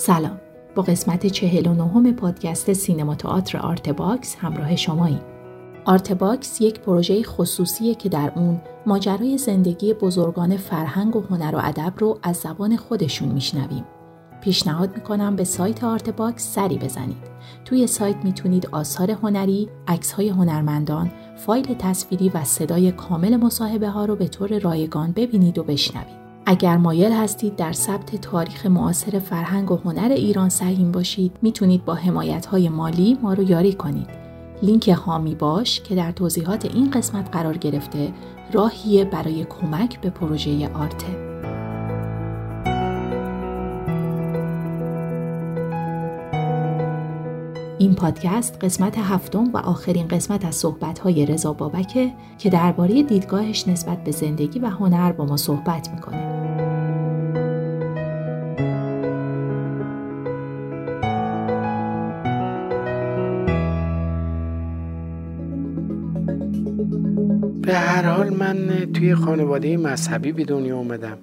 سلام. با قسمت 49 پادکست سینما تئاتر Artbox همراه شماییم Artbox یک پروژه خصوصیه که در اون ماجرای زندگی بزرگان فرهنگ و هنر و ادب رو از زبان خودشون میشنویم. پیشنهاد می‌کنم به سایت Artbox سری بزنید. توی سایت می‌تونید آثار هنری، های هنرمندان، فایل تصویری و صدای کامل مصاحبه ها رو به طور رایگان ببینید و بشنوید. اگر مایل هستید در ثبت تاریخ معاصر فرهنگ و هنر ایران سهیم باشید می‌تونید با حمایت های مالی ما رو یاری کنید. لینک هامی باش که در توضیحات این قسمت قرار گرفته راهیه برای کمک به پروژه آرته. این پادکست قسمت هفتم و آخرین قسمت از صحبت‌های رضا بابکه که درباره دیدگاهش نسبت به زندگی و هنر با ما صحبت می‌کنه. به هر حال من توی خانواده مذهبی به دنیا اومدم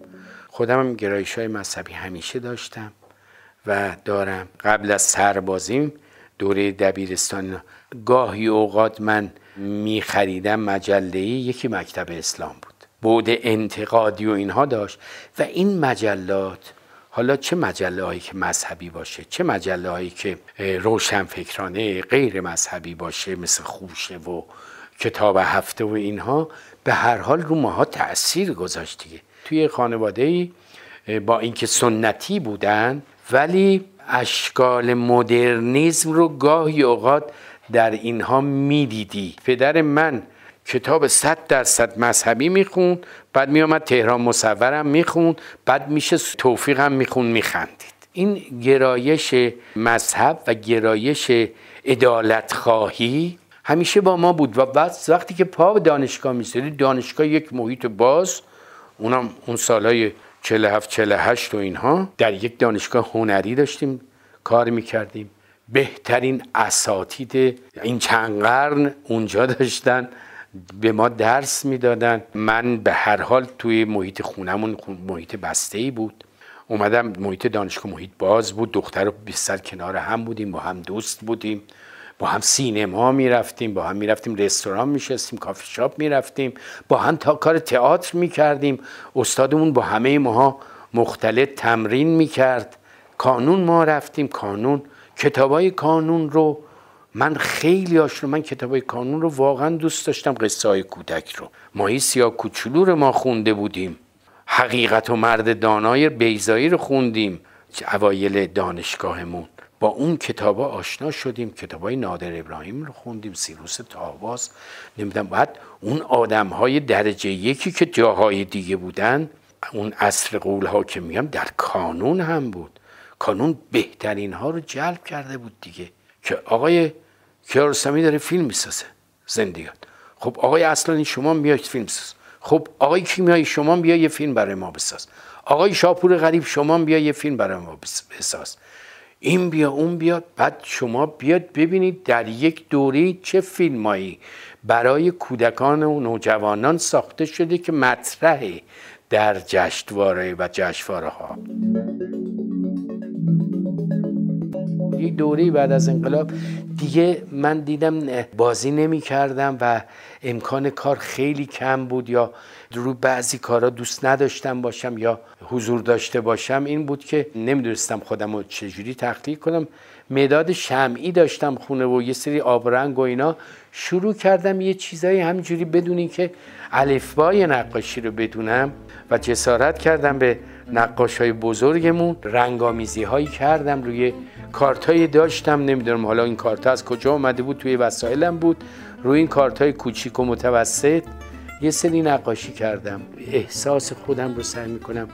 خودم هم گرایش های مذهبی همیشه داشتم و دارم قبل از سربازیم دوره دبیرستان. گاهی اوقات من می خریدم مجله یکی مکتب اسلام بود. بود انتقادی و اینها داشت. و این مجلات حالا چه مجله هایی که مذهبی باشه چه مجله هایی که روشنفکرانه غیر مذهبی باشه مثل خوشه و کتاب هفته و اینها به هر حال رو ماها تاثیر گذاشت دیگه. توی خانواده با اینکه سنتی بودن ولی اشکال مدرنیزم رو گاهی اوقات در اینها می‌دیدی. پدر من کتاب صد درصد مذهبی می‌خوند بعد میامد تهران مصورم می‌خوند بعد میشه توفیق هم می‌خوند میخندید. این گرایش مذهب و گرایش ادالت خواهی همیشه با ما بود و بعد وقتی که پا به دانشگاه میسیدی دانشگاه یک محیط باز اونم اون سالهای 47 48 و اینها در یک دانشگاه هنری داشتیم. کار می‌کردیم. بهترین اساتید این چند قرن اونجا داشتن به ما درس می‌دادن. من به هر حال توی محیط خونمون محیط بسته ای بود. اومدم محیط دانشگاه محیط باز بود. دختر و بیستر کنار هم بودیم با هم دوست بودیم. با هم سینما می‌رفتیم با هم می‌رفتیم رستوران میشستیم کافی شاپ می‌رفتیم. با هم تا کار تئاتر می‌کردیم. استادمون با همه ماها مختلف تمرین می‌کرد. کانون ما رفتیم کانون. کتابای کانون رو من خیلی آشنا من کتابای کانون رو واقعا دوست داشتم قصه های کودک رو. ماهی سیاه کوچولو رو ما خونده بودیم. حقیقت و مرد دانای بیزایی رو خوندیم اوایل دانشگاهمون. با اون کتابا آشنا شدیم کتابای نادر ابراهیم رو خوندیم سیروس تاواز نمی‌دونم بعد اون آدم های درجه یکی که جاهای دیگه بودن اون اصر قول ها که میگم در کانون هم بود. کانون بهترین ها رو جلب کرده بود دیگه. که آقای کیارستمی داره فیلم می‌سازه. زندگیات خب آقای اصلانی شما بیاید فیلم ساز. خب آقای کیمیایی شما بیا یه فیلم برای ما بساز. آقای شاپور غریب شما بیا یه فیلم برای ما بساز. این بیا اون بیا. بعد شما بیاد ببینید در یک دوره چه فیلمایی برای کودکان و نوجوانان ساخته شده که مطرحه در جشنواره و جشنواره ها یک دوره بعد از انقلاب دیگه من دیدم بازی نمی کردم و امکان کار خیلی کم بود یا رو بعضی کارا دوست نداشتم باشم یا حضور داشته باشم این بود که نمی‌دونستم خودم رو چجوری تخلیق کنم. مداد شمعی داشتم خونه و یه سری آبرنگ و اینا. شروع کردم یه چیزایی همینجوری بدونی که الفبای نقاشی رو بدونم و جسارت کردم به نقاش های بزرگمون. رنگامیزی هایی کردم روی کارت داشتم نمی‌دونم حالا این کارت از کجا آمده بود توی وسایلم بود. روی این کارت های کوچیک و متوسط یه سری نقاشی کردم. احساس خودم رو سعی می‌کنم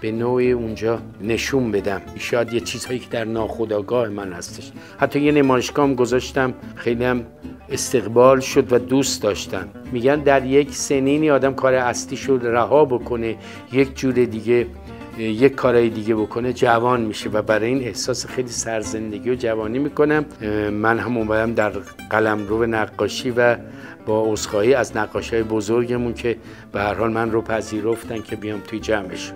به نوعی اونجا نشون بدم. شاید یه چیزهایی که در ناخودآگاه من هستش. حتی یه نمایشگاه گذاشتم خیلی هم استقبال شد و دوست داشتن میگن در یک سنینی آدم کار اصلی شد رها بکنه یک جور دیگه یک کارهای دیگه بکنه جوان میشه و برای این احساس خیلی سرزندگی و جوانی می‌کنم. من هم اومدم در قلم رو نقاشی و با عذرخواهی از نقاشی بزرگمون که به هر حال من رو پذیرفتن که بیام توی جمعش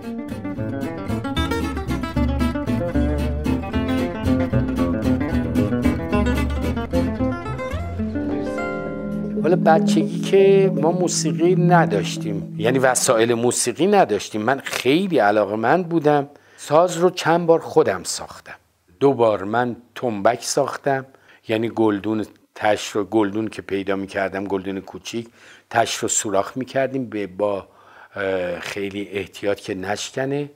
حالا بچگی که ما موسیقی نداشتیم. یعنی وسایل موسیقی نداشتیم. من خیلی علاقه من بودم. ساز رو چند بار خودم ساختم. دو بار من تنبک ساختم. یعنی گلدون تش رو گلدون که پیدا می‌کردم گلدون کوچیک تش رو سوراخ می‌کردیم به با خیلی احتیاط که نشکنه.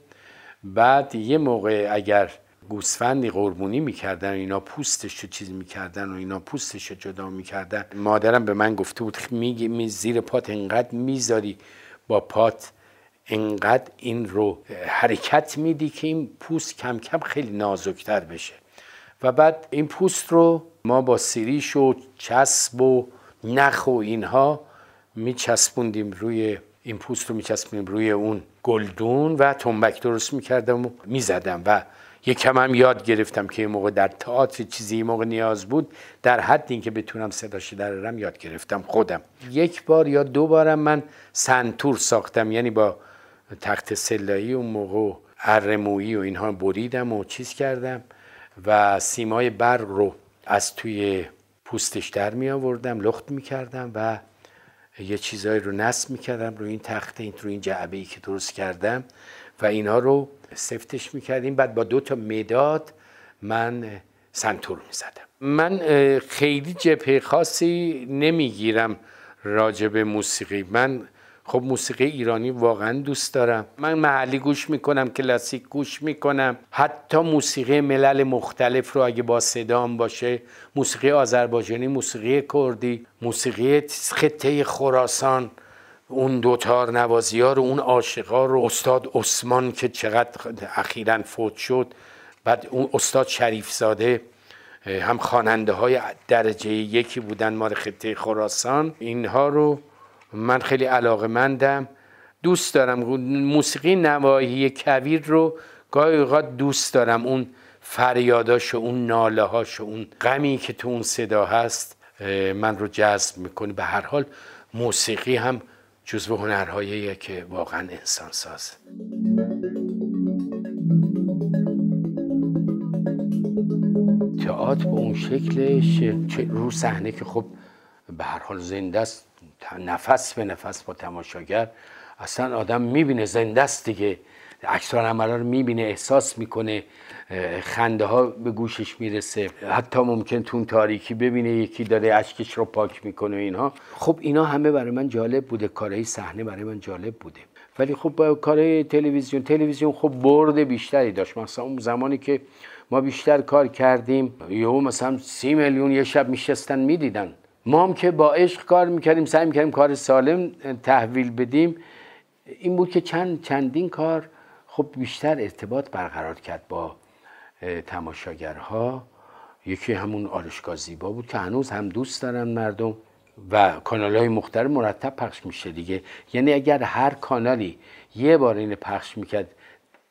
بعد یه موقع اگر گوسفندی قربونی می‌کردن اینا پوستش رو چیز می‌کردن و اینا پوستش رو جدا می‌کردن. مادرم به من گفته بود میگی می زیر پات انقدر می‌ذاری با پات انقدر این رو حرکت میدی که این پوست کم کم خیلی نازکتر بشه. و بعد این پوست رو ما با سیریش و چسب و نخ و اینها میچسبوندیم روی این پوست رو میچسبونیم روی اون گلدون و تنبک درست می‌کردم و می‌زدم و یکم هم یاد گرفتم که این موقع در تئاتر چیزی این موقع نیاز بود در حد اینکه بتونم صداش درارم یاد گرفتم خودم. یک بار یا دو بارم من سنتور ساختم یعنی با تخت سلایی اون موقع ارمویی و اینها بریدم و چیز کردم و سیمای برق رو از توی پوستش در می آوردم لخت می کردم و یه چیزایی رو نصب می کردم رو این تخت این رو این جعبه ای که درست کردم. و اینا رو سفتش می کردیم بعد با دو تا مداد من سنتور می زدم من خیلی جبهه خاصی نمی‌گیرم راجع به موسیقی. من خب موسیقی ایرانی واقعا دوست دارم. من محلی گوش می‌کنم کلاسیک گوش می‌کنم. حتی موسیقی ملل مختلف رو اگه با صدام باشه موسیقی آذربایجانی موسیقی کردی موسیقی خطه خراسان اون دوتار نوازی ها رو اون عاشقا رو استاد عثمان که چقدر اخیرا فوت شد بعد اون استاد شریف زاده هم خواننده های درجه یکی بودن مال خطه خراسان. اینها رو من خیلی علاقه مندم دوست دارم موسیقی نواحی کویر رو گاهی اوقات دوست دارم. اون فریاداش و اون ناله هاش و اون غمی که تو اون صدا هست من رو جذب می‌کنه. به هر حال موسیقی هم جزو هنرهاییه که واقعا انسان ساز تئاتر به اون شکلش رو صحنه که خب به هر حال زنده است نفس به نفس با تماشاگر. اصلا آدم می‌بینه زنده است دیگه. اکثر عملا رو می‌بینه احساس می‌کنه. خنده ها به گوشش می‌رسه. حتی ممکن تو تاریکی ببینه یکی داره اشکش رو پاک می‌کنه اینها. خب اینا همه برای من جالب بوده. کارهای صحنه برای من جالب بوده. ولی خب کارهای تلویزیون تلویزیون خب برد بیشتری داشت. مثلا اون زمانی که ما بیشتر کار کردیم یهو مثلا سی میلیون یه شب میشستن می‌دیدن. ما هم که با عشق کار می‌کردیم سعی می‌کردیم کار سالم تحویل بدیم. این بود که چند چندین کار خب بیشتر ارتباط برقرار کرد با تماشاگرها. یکی همون آرشگاه زیبا بود که هنوز هم دوست دارن مردم و کانال های مختلف مرتب پخش میشه دیگه. یعنی اگر هر کانالی یه بار این پخش می‌کرد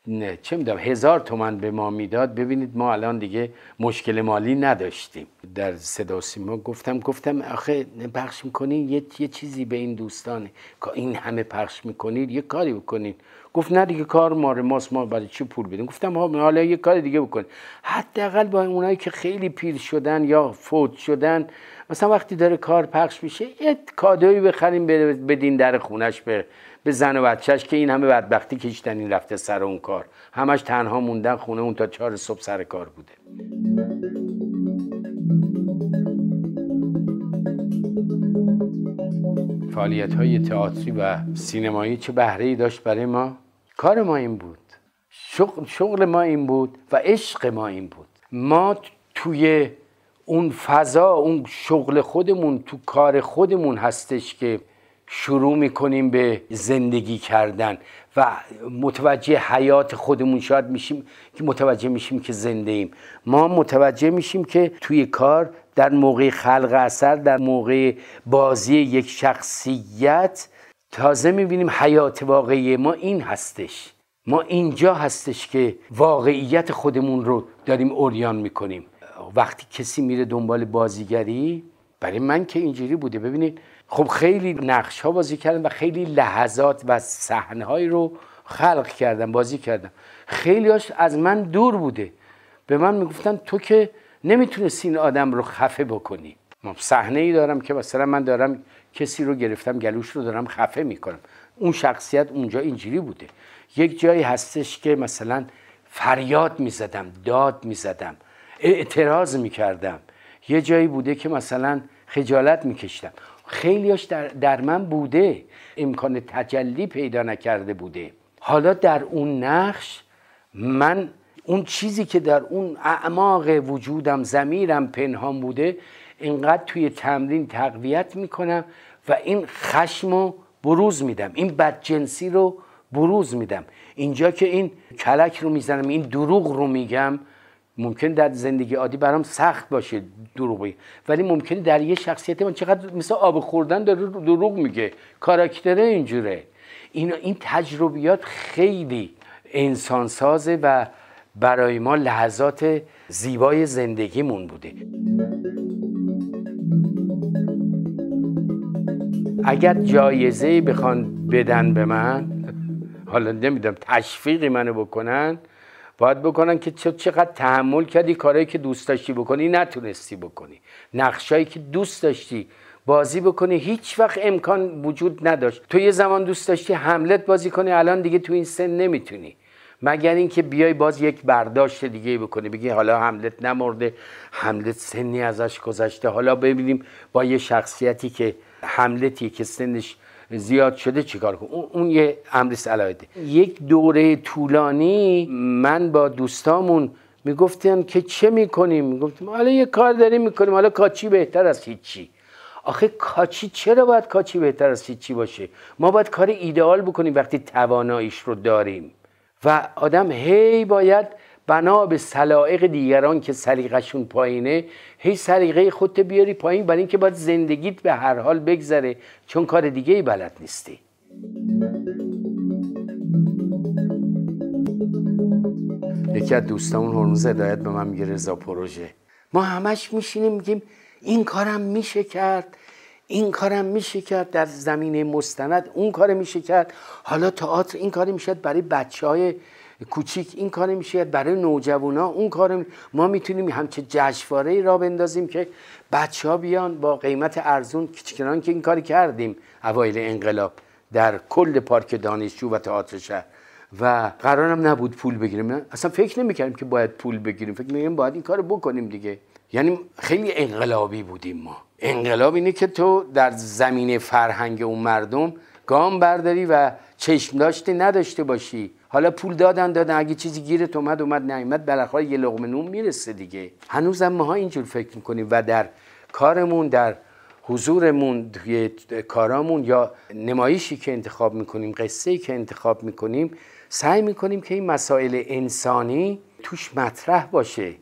نه چه می‌دونم هزار تومن به ما می‌داد ببینید ما الان دیگه مشکل مالی نداشتیم. در صدا سیما گفتم گفتم آخه پخش می‌کنین یه،, یه چیزی به این دوستانه که این همه پخش می‌کنید یه کاری بکنید گفت نه دیگه کار ماره ماست ما برای چی پول بدیم؟ گفتم حالا یه کار دیگه بکن. حداقل با اونایی که خیلی پیر شدن یا فوت شدن مثلا وقتی داره کار پخش میشه یه کادویی بخریم بدین در خونش به به زن و بچهش که این همه بدبختی کشتن این رفته سر اون کار. همش تنها موندن خونه اون تا چهار صبح سر کار بوده. فعالیت های تئاتری و سینمایی چه بهره ای داشت برای ما؟ کار ما این بود. شغل, شغل ما این بود و عشق ما این بود. ما توی اون فضا اون شغل خودمون تو کار خودمون هستش که شروع می‌کنیم به زندگی کردن و متوجه حیات خودمون شاید میشیم که متوجه میشیم که زنده ایم. ما متوجه میشیم که توی کار در موقع خلق اثر در موقع بازی یک شخصیت تازه می‌بینیم حیات واقعی ما این هستش. ما اینجا هستش که واقعیت خودمون رو داریم اوریان می‌کنیم. وقتی کسی میره دنبال بازیگری برای من که اینجوری بوده. ببینید خب خیلی نقش ها بازی کردم و خیلی لحظات و صحنه رو خلق کردم بازی کردم خیلی هاش از من دور بوده. به من می‌گفتن تو که نمی‌تونستی این آدم رو خفه بکنی. صحنه ای دارم که مثلا من دارم کسی رو گرفتم گلوش رو دارم خفه می‌کنم. اون شخصیت اونجا اینجوری بوده. یک جایی هستش که مثلا فریاد می‌زدم داد می‌زدم اعتراض می‌کردم. یه جایی بوده که مثلا خجالت میکشتم. خیلیاش در, در من بوده. امکان تجلی پیدا نکرده بوده. حالا در اون نقش من اون چیزی که در اون اعماق وجودم زمیرم پنهان بوده اینقدر توی تمرین تقویت می‌کنم و این خشم رو بروز میدم. این بدجنسی رو بروز میدم. اینجا که این کلک رو می‌زنم این دروغ رو میگم ممکن در زندگی عادی برام سخت باشه دروغی ولی ممکنه در یه شخصیت من چقدر مثل آب خوردن داره دروغ میگه. کاراکتره اینجوره. این این تجربیات خیلی انسان سازه و برای ما لحظات زیبای زندگیمون بوده. اگر جایزه بخوان بدن به من حالا نمی‌دونم تشویقی منو بکنن باید بکنن که چقدر تحمل کردی کارهایی که دوست داشتی بکنی نتونستی بکنی. نقشایی که دوست داشتی بازی بکنی. هیچ وقت امکان وجود نداشت. تو یه زمان دوست داشتی حملت بازی کنی الان دیگه تو این سن نمی‌تونی. مگر اینکه بیای باز یک برداشت دیگه بکنی بگی حالا حملت نمرده حملت سنی ازش گذشته. حالا ببینیم با یه شخصیتی که حملتی که سنش زیاد شده چیکار کن اون, یه امر علایده یک دوره طولانی من با دوستامون می‌گفتن که چه می‌کنیم؟ می‌گفتیم حالا یه کار داریم می‌کنیم حالا کاچی بهتر از هیچی. آخه کاچی چرا باید کاچی بهتر از هیچی باشه؟ ما باید کار ایدئال بکنیم وقتی تواناییش رو داریم. و آدم هی باید بنا به سلائق دیگران که سلیقشون پایینه هی سلیقه خودت بیاری پایین برای اینکه باید زندگیت به هر حال بگذره چون کار دیگه ای بلد نیستی. یکی از دوستامون هرموز هدایت به من میگه رضا پروژه. ما همش میشینیم میگیم این کارم میشه کرد. این کارم میشه کرد در زمینه مستند اون کار میشه کرد. حالا تئاتر این کار میشه برای بچه های کوچیک این کار میشه برای نوجوانا اون کار ما می‌تونیم همچه جشنواره را بندازیم که بچه ها بیان با قیمت ارزون کچکنان که این کاری کردیم اوایل انقلاب در کل پارک دانشجو و تئاتر شهر. و قرارم نبود پول بگیریم اصلا فکر نمی‌کردیم که باید پول بگیریم فکر میگیم باید این کار بکنیم دیگه. یعنی خیلی انقلابی بودیم ما. انقلاب اینه که تو در زمینه فرهنگ اون مردم گام برداری و چشم داشته نداشته باشی. حالا پول دادن دادن. اگه چیزی گیرت اومد اومد نیومد بالاخره یه لقمه نون می‌رسه دیگه. هنوزم ماها اینجور فکر می‌کنیم و در کارمون در حضورمون توی کارامون یا نمایشی که انتخاب می‌کنیم قصه که انتخاب می‌کنیم سعی می‌کنیم که این مسائل انسانی توش مطرح باشه.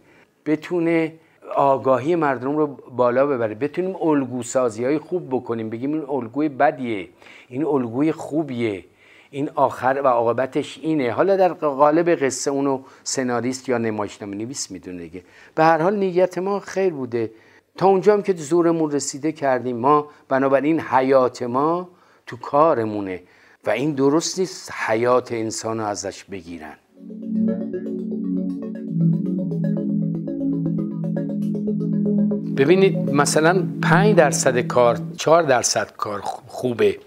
بتونه آگاهی مردم رو بالا ببره. بتونیم الگو سازی های خوب بکنیم. بگیم این الگوی بدیه. این الگوی خوبیه. این آخر و عاقبتش اینه. حالا در قالب قصه اونو سناریست یا نمایشنامه نویس می‌دونه دیگه. به هر حال نیت ما خیر بوده. تا اونجا هم که زورمون رسیده کردیم ما. بنابراین حیات ما تو کارمونه. و این درست نیست حیات انسان ازش بگیرن. ببینید مثلا 5 درصد کار 4 درصد کار خوبه.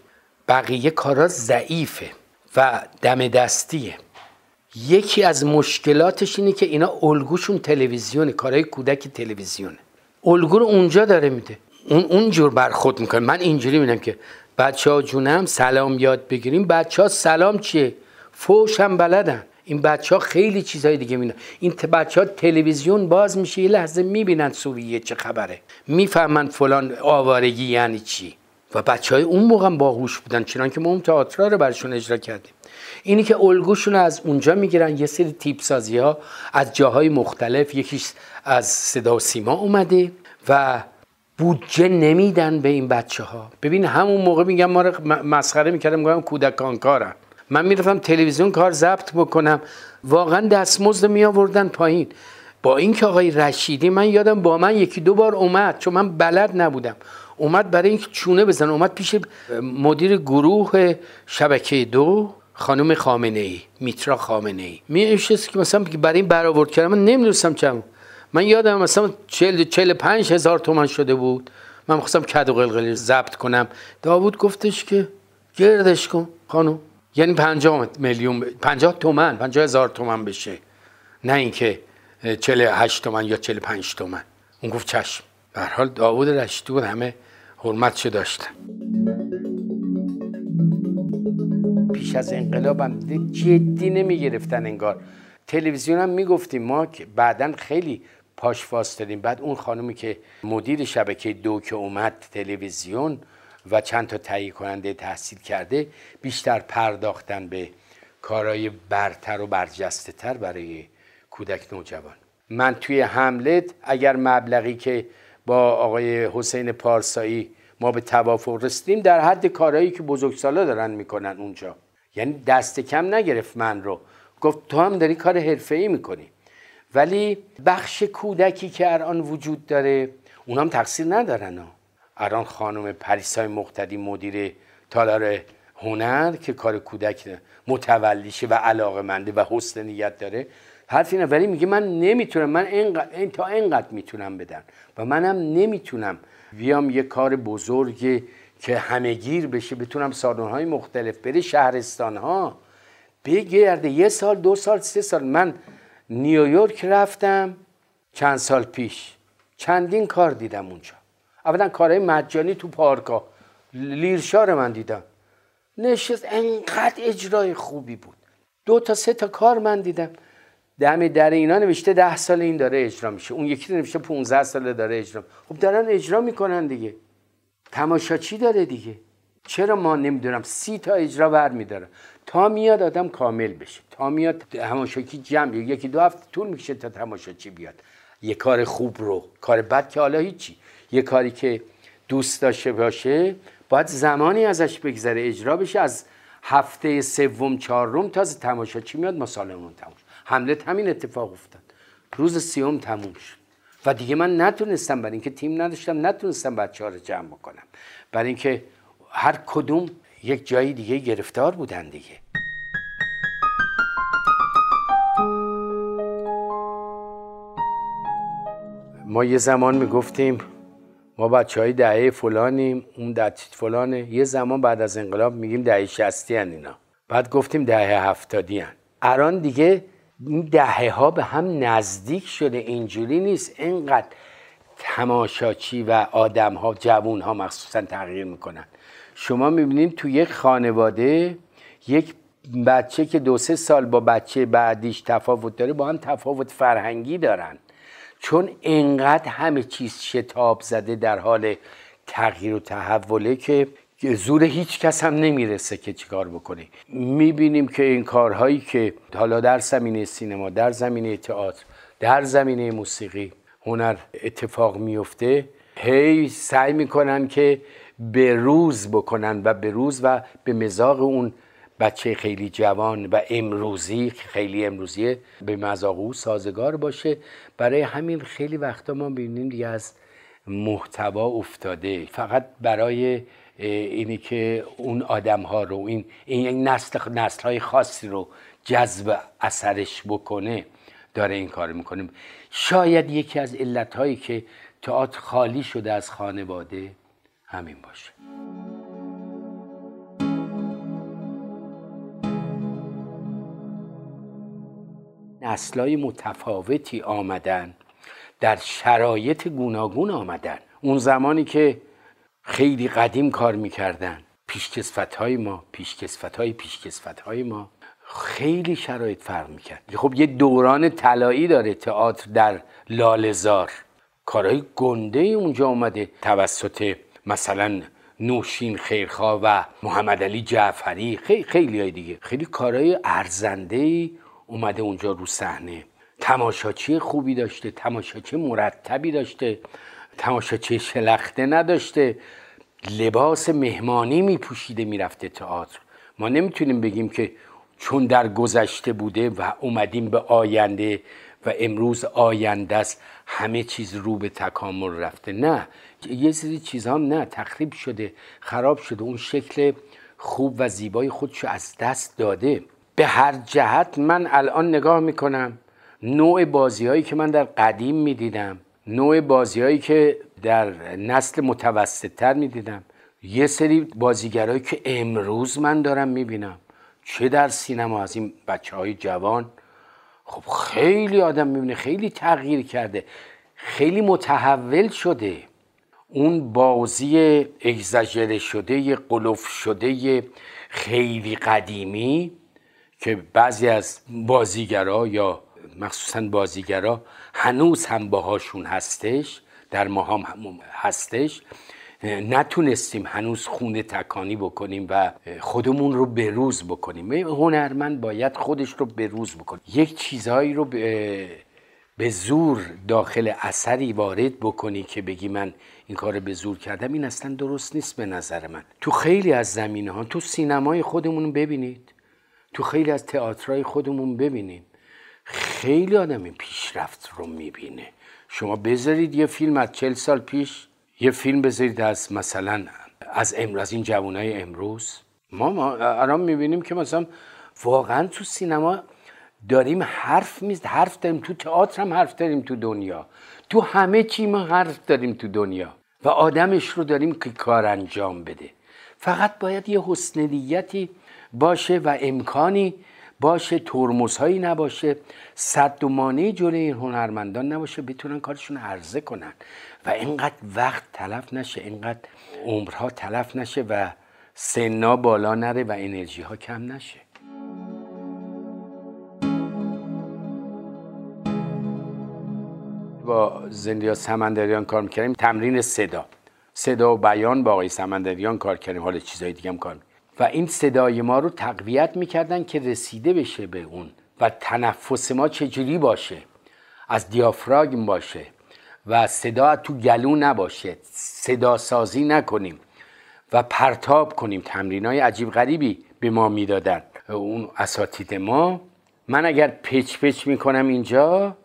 بقیه کارا ضعیفه و دم دستیه. یکی از مشکلاتش اینه که اینا الگوشون تلویزیونه کارهای کودک تلویزیونه. الگو رو اونجا داره میده. اون اونجور برخورد می‌کنه. من اینجوری میدم که بچه ها جونم سلام یاد بگیریم. بچه ها سلام چیه؟ فوش هم بلدن. این بچه ها خیلی چیزهای دیگه میدن این بچه ها تلویزیون باز میشه یه لحظه می‌بینن سوریه چه خبره. می‌فهمن فلان آوارگی یعنی چی. و بچه های اون موقع باهوش بودن چنان که ما اون تئاتر رو برشون اجرا کردیم. اینی که الگوشون از اونجا می‌گیرن یه سری تیپ سازی ها از جاهای مختلف یکیش از صدا و سیما اومده و بودجه نمیدن به این بچه ها ببین همون موقع میگم ما رو مسخره می‌کردم میگم کودکان کارن. من می‌رفتم تلویزیون کار ضبط بکنم. واقعا دستمزد می آوردن پایین. با اینکه آقای رشیدی من یادم با من یکی دو بار اومد چون من بلد نبودم. اومد برای اینکه چونه بزنه. اومد پیش مدیر گروه شبکه دو خانم خامنه ای میترا خامنه ای می که مثلا برای این برآورد کردم من نمی‌دونستم چم. من یادم مثلا چل, چل پنج هزار تومن شده بود. من می‌خواستم کد و قلقلی ضبط کنم. داوود گفتش که گردش کن خانم. یعنی پنجاه میلیون پنجاه تومن پنجاه هزار تومن بشه. نه اینکه چل هشت تومن یا چل پنج تومن. اون گفت چشم. به حال داوود رشتی بود همه حرمتش داشتن. پیش از انقلابم جدی نمی گرفتن انگار. تلویزیون هم می‌گفتیم ما که بعدا خیلی پاش دادیم بعد اون خانومی که مدیر شبکه دو که اومد تلویزیون و چند تا تهیه کننده تحصیل کرده بیشتر پرداختن به کارهای برتر و برجسته تر برای کودک نوجوان. من توی حملت اگر مبلغی که با آقای حسین پارسایی ما به توافق رسیدیم در حد کارهایی که بزرگسالا دارن می‌کنن اونجا. یعنی دست کم نگرفت من رو. گفت تو هم داری کار ای می‌کنی. ولی بخش کودکی که الان وجود داره اونام تقصیر ندارن ها. الان خانم پریسای مقتدی مدیر تالار هنر که کار کودک متولیشه و علاقه منده و حسن نیت داره حرفی نه ولی میگه من نمی‌تونم من اینقدر تا اینقدر می‌تونم بدن و منم نمی‌تونم بیام یه کار بزرگی که همه گیر بشه بتونم های مختلف بره شهرستان ها بگرده. یه سال دو سال سه سال. من نیویورک رفتم چند سال پیش. چندین کار دیدم اونجا. اولا کارهای مجانی تو پارکا لیرشار من دیدم. نشست انقدر اجرای خوبی بود. دو تا سه تا کار من دیدم. دم در اینا نوشته ده سال این داره اجرا میشه. اون یکی نوشته 15 سال داره اجرا. خب دارن اجرا می‌کنن دیگه. تماشاچی داره دیگه؟ چرا ما نمی‌دونم سی تا اجرا بر میداره تا میاد آدم کامل بشه. تا میاد تماشاچی جمع. یکی دو هفته طول می‌کشه تا تماشاچی بیاد. یه کار خوب رو. کار بد که حالا هیچی. یه کاری که دوست داشته باشه باید زمانی ازش بگذره اجرا بشه از هفته سوم چهارم تازه تماشاچی میاد؟ ما سالمون تموم حملت همین اتفاق افتاد. روز سیوم تموم شد. و دیگه من نتونستم برای اینکه تیم نداشتم نتونستم بچه ها رو جمع بکنم. برای اینکه هر کدوم یک جایی دیگه گرفتار بودن دیگه. ما یه زمان می‌گفتیم ما بچه های دهه فلانیم اون دهه فلانه. یه زمان بعد از انقلاب میگیم دهه شستی هن اینا. بعد گفتیم دهه هفتادی هن. الان دیگه این دهه ها به هم نزدیک شده اینجوری نیست. اینقدر تماشاچی و آدم ها جوون ها مخصوصا تغییر می‌کنن. شما می‌بینید تو یک خانواده یک بچه که دو سه سال با بچه بعدیش تفاوت داره با هم تفاوت فرهنگی دارن. چون انقدر همه چیز شتاب زده در حال تغییر و تحوله که زور هیچ کس هم نمی‌رسه که چیکار بکنه. می‌بینیم که این کارهایی که حالا در زمینه سینما در زمینه تئاتر در زمینه موسیقی هنر اتفاق میفته هی سعی می‌کنن که به روز بکنن و به روز و به مزاق اون بچه خیلی جوان و امروزی خیلی امروزی به مزاق او سازگار باشه. برای همین خیلی وقتا ما ببینیم دیگه از محتوا افتاده. فقط برای اینی که اون آدم ها رو این این نسل نسل های خاصی رو جذب اثرش بکنه داره این کار می‌کنیم شاید یکی از علت هایی که تئاتر خالی شده از خانواده همین باشه. نسلای متفاوتی آمدن در شرایط گوناگون آمدن. اون زمانی که خیلی قدیم کار می‌کردن. پیشکسفت های ما پیشکسفت های پیشکسفت های ما خیلی شرایط فرق می‌کرد. خب یه دوران طلایی داره تئاتر در لالزار کارهای گنده اونجا اومده. توسط مثلا نوشین خیرخوا و محمد علی جعفری خیلی خیلی دیگه. خیلی کارهای ارزنده اومده اونجا رو صحنه. تماشاچی خوبی داشته تماشاچی مرتبی داشته تماشاچی شلخته نداشته. لباس مهمانی میپوشیده می‌رفته تئاتر. ما نمی‌تونیم بگیم که چون در گذشته بوده و اومدیم به آینده و امروز آینده است همه چیز رو به تکامل رفته. نه یه سری چیزها نه تخریب شده خراب شده. اون شکل خوب و زیبای خودشو از دست داده. به هر جهت من الان نگاه می‌کنم. نوع بازی هایی که من در قدیم می‌دیدم. نوع بازی هایی که در نسل متوسط تر می‌دیدم. یه سری بازیگرایی که امروز من دارم می‌بینم. چه در سینما از این بچه های جوان. خب خیلی آدم می‌بینه خیلی تغییر کرده. خیلی متحول شده. اون بازی اگزاجره شده قلوف شده خیلی قدیمی. که بعضی از بازیگرا یا مخصوصا بازیگرا هنوز هم باهاشون هستش در ما هم هستش. نتونستیم هنوز خونه تکانی بکنیم و خودمون رو بروز بکنیم. هنرمند باید خودش رو بروز بکنه. یک چیزهایی رو به زور داخل اثری وارد بکنی که بگی من این کار به زور کردم این اصلا درست نیست به نظر من. تو خیلی از زمینه ها تو سینمای خودمون ببینید. تو خیلی از تئاترهای خودمون ببینید خیلی آدم پیشرفت رو می‌بینه. شما بذارید یه فیلم از چل سال پیش یه فیلم بذارید از مثلا از امروز این جوانای امروز. ما, ما الان می‌بینیم که مثلا واقعا تو سینما داریم حرف میز حرف داریم. تو تئاتر هم حرف داریم تو دنیا. تو همه چی ما حرف داریم تو دنیا. و آدمش رو داریم که کار انجام بده. فقط باید یه حسن باشه و امکانی باشه ترمزهایی نباشه صد و مانعی جلوی این هنرمندان نباشه بتونن کارشون عرضه کنن. و اینقدر وقت تلف نشه اینقدر عمرها تلف نشه و سنا بالا نره و انرژی ها کم نشه. با زندیا سمندریان کار می‌کردیم. تمرین صدا. صدا و بیان با آقای سمندریان کار کردیم. حالا چیزای دیگه هم کار و این صدای ما رو تقویت می‌کردن که رسیده بشه به اون. و تنفس ما چجوری باشه؟ از دیافراگم باشه. و صدا تو گلو نباشه. صدا سازی نکنیم. و پرتاب کنیم. تمرین های عجیب غریبی به ما می‌دادن. اون اساتید ما. من اگر پچ پچ می‌کنم اینجا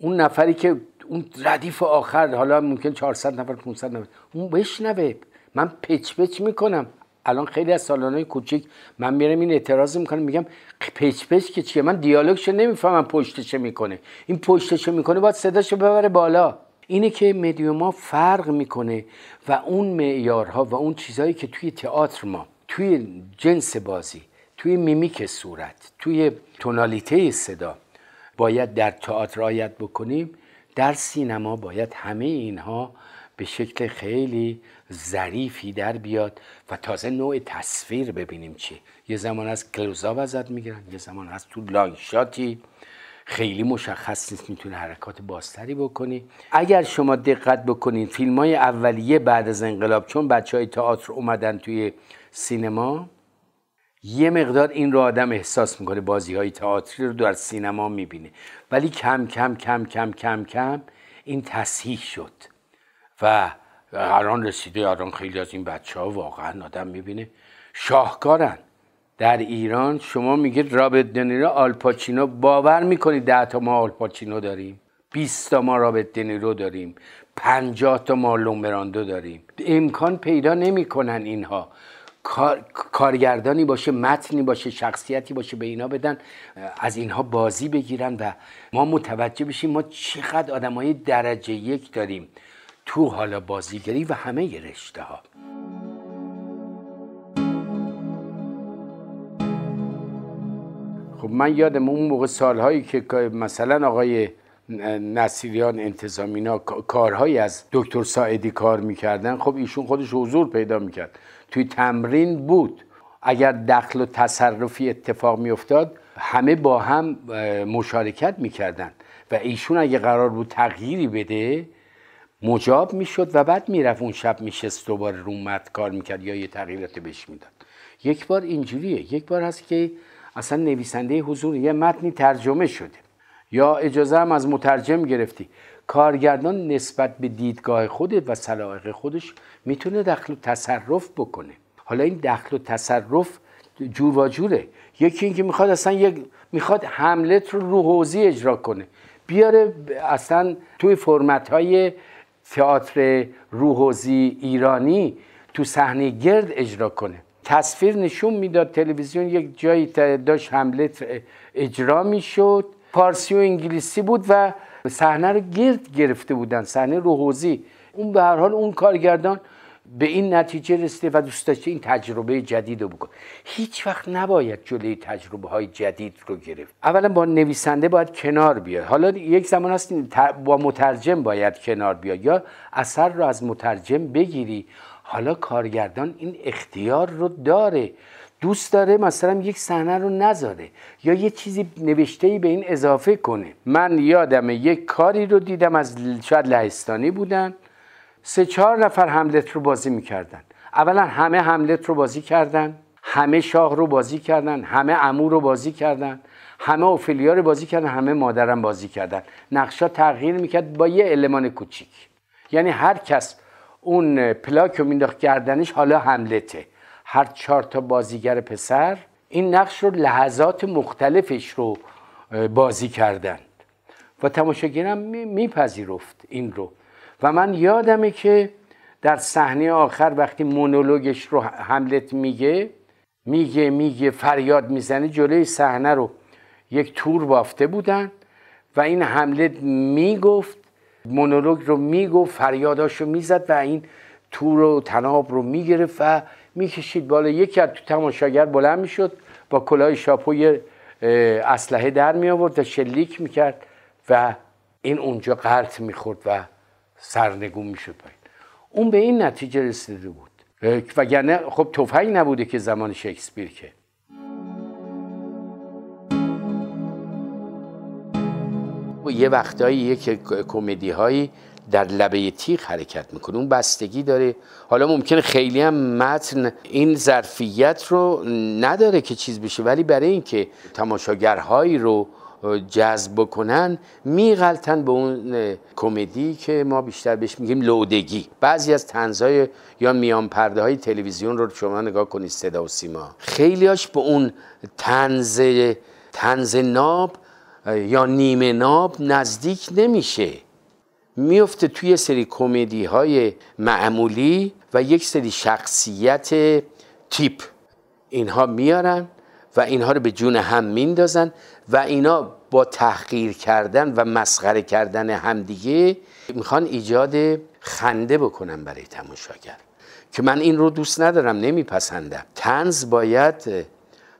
اون نفری که اون ردیف آخر حالا ممکن 400 نفر 500 نفر اون بشنوه. من پچ پچ می‌کنم. الان خیلی از سالانهای کوچیک من میرم این اعتراض می‌کنم میگم پچ پچ که چیه؟ من دیالوگشو نمی‌فهمم پشتش می‌کنه. این پشتش می‌کنه باید صداشو ببره بالا. اینه که مدیوما فرق می‌کنه و اون معیارها و اون چیزهایی که توی تئاتر ما توی جنس بازی توی میمیک صورت توی تونالیته صدا باید در تئاتر رعایت بکنیم در سینما باید همه اینها به شکل خیلی ظریفی در بیاد و تازه نوع تصویر ببینیم چی. یه زمان از کلوزا ازت می‌گیرن یه زمان از تو لایشاتی خیلی مشخص نیست می‌تونه حرکات بازتری بکنی. اگر شما دقت بکنید فیلم های اولیه بعد از انقلاب چون بچه های تئاتر اومدن توی سینما یه مقدار این رو آدم احساس می‌کنه بازی های تئاتری رو در سینما می‌بینه. ولی کم کم کم کم کم کم این تصحیح شد. و الان رسیده الان خیلی از این بچه ها واقعا آدم می‌بینه. شاهکارن. در ایران شما میگید رابط دنیرو آلپاچینو باور می‌کنید ده تا ما آلپاچینو داریم. 20 تا ما رابط دنیرو داریم. 50 تا ما لومبراندو داریم. امکان پیدا نمی‌کنن اینها. کارگردانی باشه متنی باشه شخصیتی باشه به اینا بدن از اینها بازی بگیرن و ما متوجه بشیم ما چقدر آدم های درجه یک داریم. تو حالا بازیگری و همه رشته ها خب من یادم اون موقع سالهایی که مثلا آقای نصیریان انتظامینا کارهایی از دکتر ساعدی کار می‌کردن خب ایشون خودش حضور پیدا می‌کرد. توی تمرین بود. اگر دخل و تصرفی اتفاق میافتاد همه با هم مشارکت می‌کردن. و ایشون اگه قرار بود تغییری بده مجاب می‌شد و بعد می‌رفت اون شب میشست دوباره رو مت کار می‌کرد یا یه تغییرات بهش می‌داد. یک بار اینجوریه. یک بار هست که اصلا نویسنده حضور یه متنی ترجمه شده. یا اجازه هم از مترجم گرفتی. کارگردان نسبت به دیدگاه خودت و سلاحق خودش می‌تونه دخل و تصرف بکنه. حالا این دخل و تصرف جور و جوره. یکی اینکه می‌خواد اصلا یک می‌خواد حملت رو رو اجرا کنه. بیاره اصلا توی فرمت های تئاتر روحوزی ایرانی تو صحنه گرد اجرا کنه. تصویر نشون می‌داد تلویزیون یک جایی داشت حملت اجرا می‌شد. فارسی و انگلیسی بود و صحنه رو گرد گرفته بودن صحنه روحوزی اون به هر حال اون کارگردان به این نتیجه رسیده و دوست داشته این تجربه جدید رو بکن هیچ وقت نباید جلوی تجربه های جدید رو گرفت. اولا با نویسنده باید کنار بیاد. حالا یک زمان هست با مترجم باید کنار بیاد یا اثر رو از مترجم بگیری. حالا کارگردان این اختیار رو داره. دوست داره مثلا یک صحنه رو نذاره یا یه چیزی نوشته به این اضافه کنه. من یادم یک کاری رو دیدم از شاید لهستانی بودن. سه چهار نفر حملت رو بازی می‌کردن. اولا همه حملت رو بازی کردن همه شاه رو بازی کردن همه امور رو بازی کردن همه اوفیلیا رو بازی کردن همه مادرم بازی کردن. نقشا تغییر می‌کرد با یه المان کوچیک. یعنی هر کس اون پلاک رو مینداخت گردنش حالا حملته هر چهار تا بازیگر پسر این نقش رو لحظات مختلفش رو بازی کردند. و تماشاگرم میپذیرفت این رو. و من یادمه که در صحنه آخر وقتی مونولوگش رو حملت میگه میگه میگه فریاد می‌زنه جلوی صحنه رو یک تور بافته بودن و این حملت می‌گفت مونولوگ رو می‌گفت فریاداش رو می‌زد و این تور و تناب رو می‌گرفت و می‌کشید بالا. یکی از تو تماشاگر بلند می‌شد با کلاه شاپوی اسلحه در می آورد و شلیک می‌کرد و این اونجا قرط می‌خورد و سرنگون می‌شد پایین. اون به این نتیجه رسیده بود. وگرنه خب تفنگ نبوده که زمان شکسپیر که. یه وقتایی یک کمدی هایی در لبه تیغ حرکت می‌کنه. اون بستگی داره. حالا ممکنه خیلی هم متن این ظرفیت رو نداره که چیز بشه. ولی برای اینکه تماشاگرهایی رو جذب بکنن میغلطن به اون کمدی که ما بیشتر بهش میگیم لودگی. بعضی از تنزهای یا میان پرده های تلویزیون رو شما نگاه کنید صدا و سیما. خیلیاش به اون تنز تنز ناب یا نیمه ناب نزدیک نمیشه. میفته توی سری کمدی های معمولی و یک سری شخصیت تیپ. اینها میارن و اینها رو به جون هم میندازن و اینا با تحقیر کردن و مسخره کردن همدیگه می‌خوان ایجاد خنده بکنن برای تماشاگر. که من این رو دوست ندارم نمیپسندم. تنز باید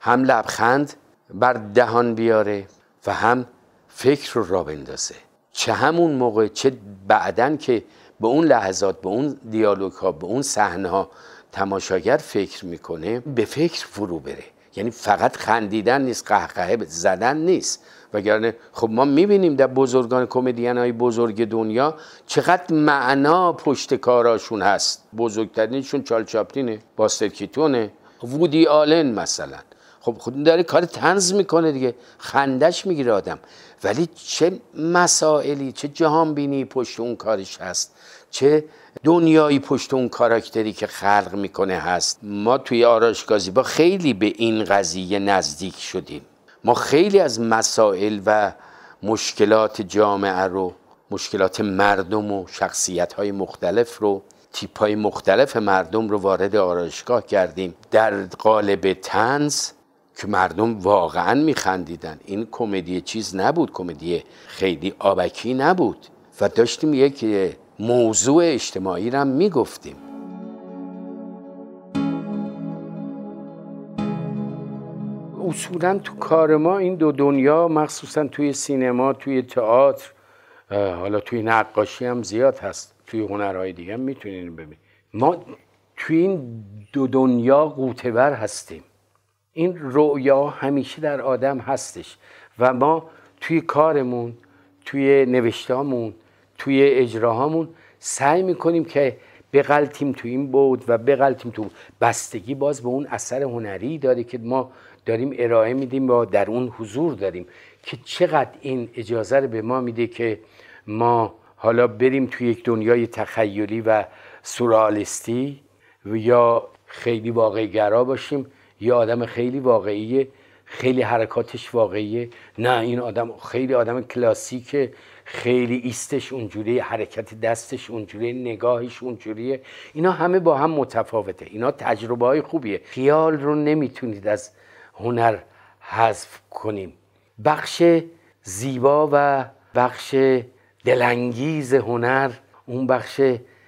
هم لبخند بر دهان بیاره و هم فکر رو را بندازه. چه همون موقع چه بعدن که به اون لحظات به اون دیالوگ ها به اون صحنه ها تماشاگر فکر می‌کنه به فکر فرو بره. یعنی فقط خندیدن نیست قهقهه زدن نیست. وگرنه خب ما می‌بینیم در بزرگان کمدین های بزرگ دنیا چقدر معنا پشت کاراشون هست. بزرگترینشون چال چاپلینه باستر کیتونه وودی آلن مثلا. خب خود داره کار تنز می‌کنه دیگه خندش می‌گیره آدم. ولی چه مسائلی چه جهان بینی پشت اون کارش هست؟ چه دنیایی پشت اون کاراکتری که خلق می‌کنه هست. ما توی آراشگازی با خیلی به این قضیه نزدیک شدیم. ما خیلی از مسائل و مشکلات جامعه رو مشکلات مردم و شخصیت های مختلف رو تیپ های مختلف مردم رو وارد آرایشگاه کردیم. در قالب تنز که مردم واقعا میخندیدن. این کمدی چیز نبود. کمدی خیلی آبکی نبود. و داشتیم یک موضوع اجتماعی را می‌گفتیم. اصولا تو کار ما این دو دنیا مخصوصا توی سینما توی تئاتر حالا توی نقاشی هم زیاد هست. توی هنرهای دیگه هم می‌تونین ببینید ما توی این دو دنیا قوتور هستیم. این رؤیا همیشه در آدم هستش و ما توی کارمون توی نوشتامون توی اجراهامون سعی می‌کنیم که بغلتیم تو این بود و بغلتیم تو بستگی باز به اون اثر هنری داره که ما داریم ارائه میدیم و در اون حضور داریم که چقدر این اجازه رو به ما میده که ما حالا بریم توی یک دنیای تخیلی و سورالستی یا خیلی واقعی گرا باشیم یا آدم خیلی واقعیه خیلی حرکاتش واقعیه. نه این آدم خیلی آدم کلاسیکه. خیلی ایستش اونجوری حرکت دستش اونجوری نگاهش اونجوریه. اینا همه با هم متفاوته. اینا تجربه های خوبیه. خیال رو نمی‌تونید از هنر حذف کنیم. بخش زیبا و بخش دلانگیز هنر اون بخش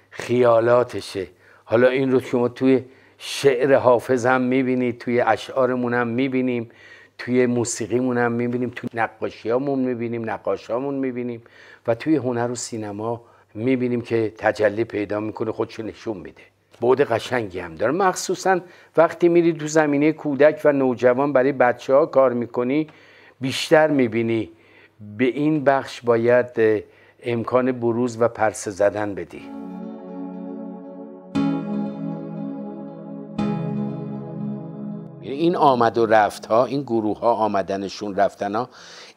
خیالاتشه. حالا این رو شما توی شعر حافظ هم می‌بینید توی اشعارمون هم می‌بینیم. توی موسیقیمون هم می‌بینیم توی نقاشیامون می‌بینیم نقاشامون می‌بینیم و توی هنر و سینما می‌بینیم که تجلی پیدا می‌کنه خودشو نشون میده. بود قشنگی هم داره. مخصوصا وقتی میری تو زمینه کودک و نوجوان برای بچه ها کار می‌کنی بیشتر می‌بینی به این بخش باید امکان بروز و پرسه زدن بدی. این آمد و رفت ها این گروه ها آمدنشون رفتن ها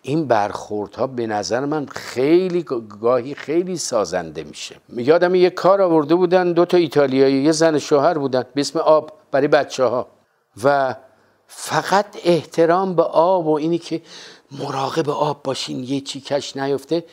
این برخورد ها به نظر من خیلی گاهی خیلی سازنده میشه. یادم یه کار آورده بودن دو تا ایتالیایی یه زن شوهر بودن به اسم آب برای بچه ها و فقط احترام به آب و اینی که مراقب آب باشین یه چی کش نیفته.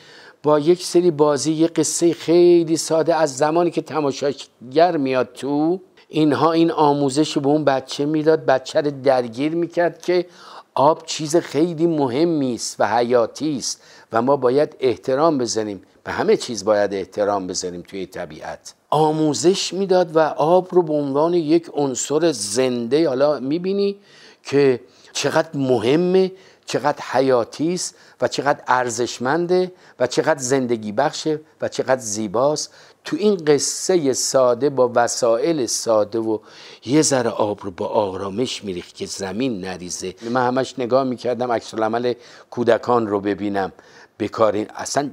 با یک سری بازی یه قصه خیلی ساده از زمانی که تماشاگر میاد تو اینها این آموزش به اون بچه می‌داد بچه رو درگیر می‌کرد که آب چیز خیلی مهمی است و حیاتی است و ما باید احترام بزنیم. به همه چیز باید احترام بزنیم توی طبیعت. آموزش می‌داد و آب رو به عنوان یک عنصر زنده حالا می‌بینی که چقدر مهمه چقدر حیاتی است و چقدر ارزشمنده و چقدر زندگی بخشه و چقدر زیباست. تو این قصه ساده با وسایل ساده و یه ذره آب رو با آرامش میریخت که زمین نریزه. من همش نگاه می‌کردم عکس عمل کودکان رو ببینم. بکارین اصلا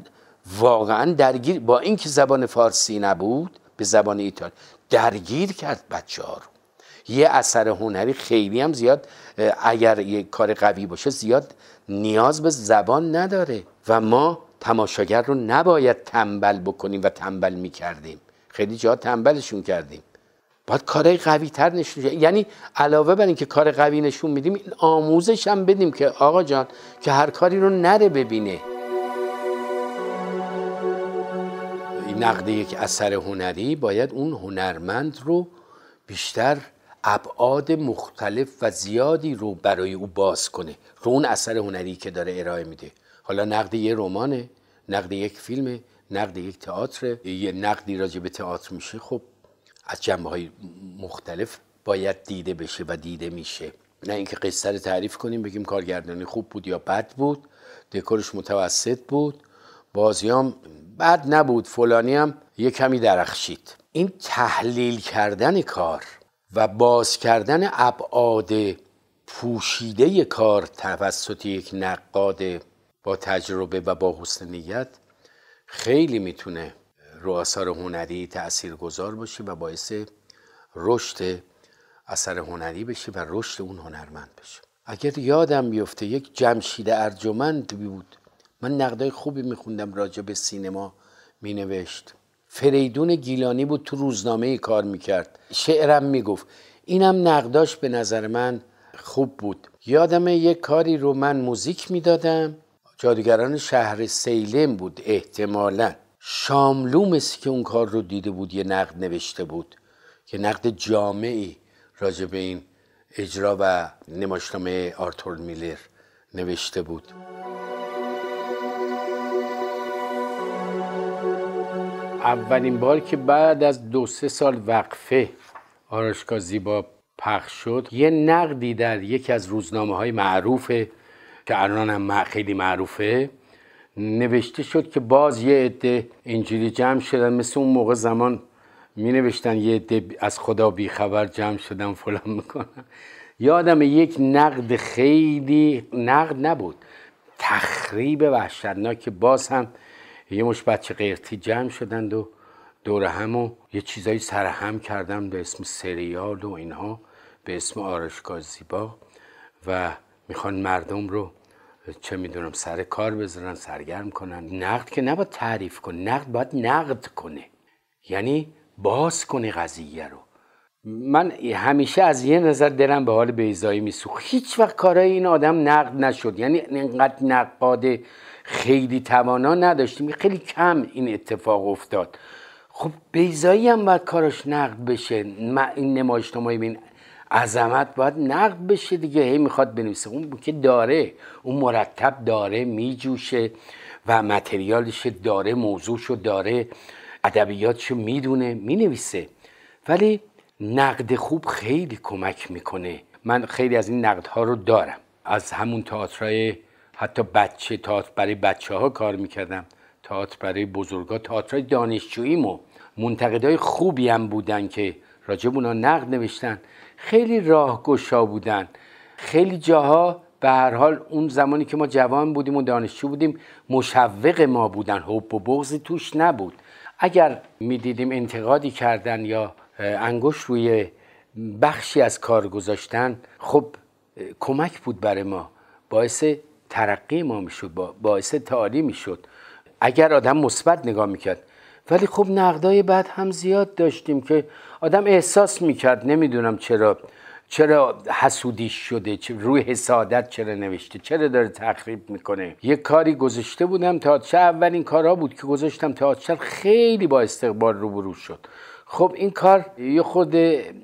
واقعا درگیر با اینکه زبان فارسی نبود به زبان ایتالیا درگیر کرد بچه ها رو. یه اثر هنری خیلی هم زیاد اگر یه کار قوی باشه زیاد نیاز به زبان نداره. و ما تماشاگر رو نباید تنبل بکنیم و تنبل می‌کردیم. خیلی جا تنبلشون کردیم. باید کارهای قوی تر نشون یعنی علاوه بر اینکه کار قوی نشون میدیم این آموزش هم بدیم که آقا جان که هر کاری رو نره ببینه. نقد یک اثر هنری باید اون هنرمند رو بیشتر ابعاد مختلف و زیادی رو برای او باز کنه. رو اون اثر هنری که داره ارائه میده. حالا نقد یه رمانه نقد یک فیلم نقد یک تئاتر یه نقدی راجع به تئاتر میشه خب از جنبه های مختلف باید دیده بشه و دیده میشه. نه اینکه قصه رو تعریف کنیم بگیم کارگردانی خوب بود یا بد بود دکورش متوسط بود بازیام بد نبود فلانی هم یه کمی درخشید. این تحلیل کردن کار و باز کردن ابعاد پوشیده کار توسط یک نقاد با تجربه و با حسن نیت خیلی می‌تونه رو آثار هنری تأثیر گذار باشه و باعث رشد اثر هنری بشه و رشد اون هنرمند بشه. اگر یادم بیفته یک جمشید ارجمند بود. من نقدای خوبی میخوندم راجع به سینما مینوشت. فریدون گیلانی بود تو روزنامه کار می‌کرد. شعرم می‌گفت. اینم نقداش به نظر من خوب بود. یادم یک کاری رو من موزیک می‌دادم. جادوگران شهر سیلم بود احتمالا. شاملو که اون کار رو دیده بود یه نقد نوشته بود که نقد جامعی راجع به این اجرا و نمایشنامه آرتور میلر نوشته بود. اولین بار که بعد از دو سه سال وقفه آراشگاه زیبا پخش شد یه نقدی در یکی از روزنامه های معروفه که الان هم خیلی معروفه نوشته شد که باز یه عده اینجوری جمع شدن مثل اون موقع زمان می نوشتن یه عده از خدا بیخبر جمع شدن فلان می‌کنن. یادم یک نقد خیلی نقد نبود تخریب وحشتناک. باز هم یه مش بچه قیرتی جمع شدند و دور هم و یه چیزایی سرهم کردم به اسم سریال و اینها به اسم آرشگاه زیبا. و می‌خوان مردم رو چه می‌دونم سر کار بذارن سرگرم کنن. نقد که نباید تعریف کن نقد باید نقد کنه یعنی باز کنه قضیه رو. من همیشه از یه نظر دلم به حال بیزایی میسوخت. هیچ وقت کارای این آدم نقد نشد. یعنی اینقدر نقاد خیلی توانا نداشتیم خیلی کم این اتفاق افتاد. خب بیزایی هم باید کارش نقد بشه. این نمایشنامه بین عظمت باید نقد بشه دیگه. هی می‌خواد بنویسه. اون که داره. اون مرتب داره میجوشه و متریالش داره موضوعشو داره ادبیاتشو می‌دونه می‌نویسه. ولی نقد خوب خیلی کمک می‌کنه. من خیلی از این نقدها رو دارم. از همون تئاترای حتی بچه تئاتر برای بچه ها کار می‌کردم. تئاتر برای بزرگا. تئاترای دانشجوییمو. منتقدای خوبی هم بودن که راجب اونا نقد نوشتن. خیلی راهگشا بودن. خیلی جاها به هر حال اون زمانی که ما جوان بودیم و دانشجو بودیم مشوق ما بودن. حب و بغضی توش نبود. اگر می‌دیدیم انتقادی کردن یا انگوش روی بخشی از کار گذاشتن خب کمک بود برای ما. باعث ترقی ما می‌شد باعث تعالی می‌شد. اگر آدم مثبت نگاه می‌کرد. ولی خب نقدای بعد هم زیاد داشتیم که آدم احساس می‌کرد نمی‌دونم چرا چرا حسودیش شده روی حسادت چرا نوشته چرا داره تخریب می‌کنه. یه کاری گذاشته بودم تئاتر اولین کارها بود که گذاشتم تئاتر خیلی با استقبال روبرو شد. خب این کار یه خود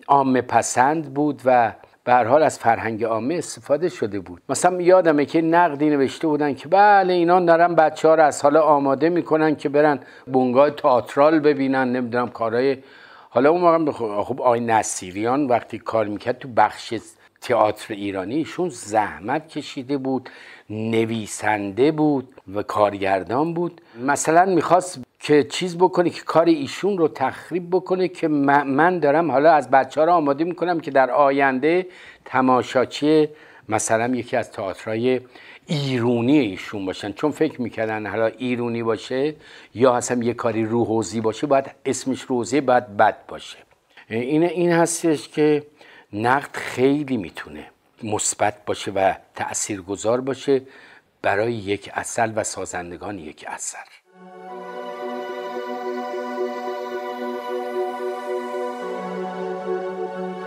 عامه پسند بود و به حال از فرهنگ عامه استفاده شده بود. مثلا یادمه که نقدی نوشته بودن که بله اینا دارن بچه ها رو از حالا آماده می‌کنن که برن بونگاه تئاترال ببینن نمی‌دونم کارهای حالا اون موقع خب آقای نصیریان وقتی کار می‌کرد تو بخش تئاتر ایرانی ایشون زحمت کشیده بود نویسنده بود و کارگردان بود. مثلا می‌خواست که چیز بکنه که کار ایشون رو تخریب بکنه که من دارم حالا از بچه ها رو آماده می‌کنم که در آینده تماشاچی مثلا یکی از تئاترهای ایرونی ایشون باشن. چون فکر می‌کردن حالا ایرونی باشه یا اصلا یه کاری روحوزی باشه باید اسمش روزی باید بد باشه. این این هستش که نقد خیلی می‌تونه مثبت باشه و تاثیرگذار باشه برای یک اصل و سازندگان یک اثر.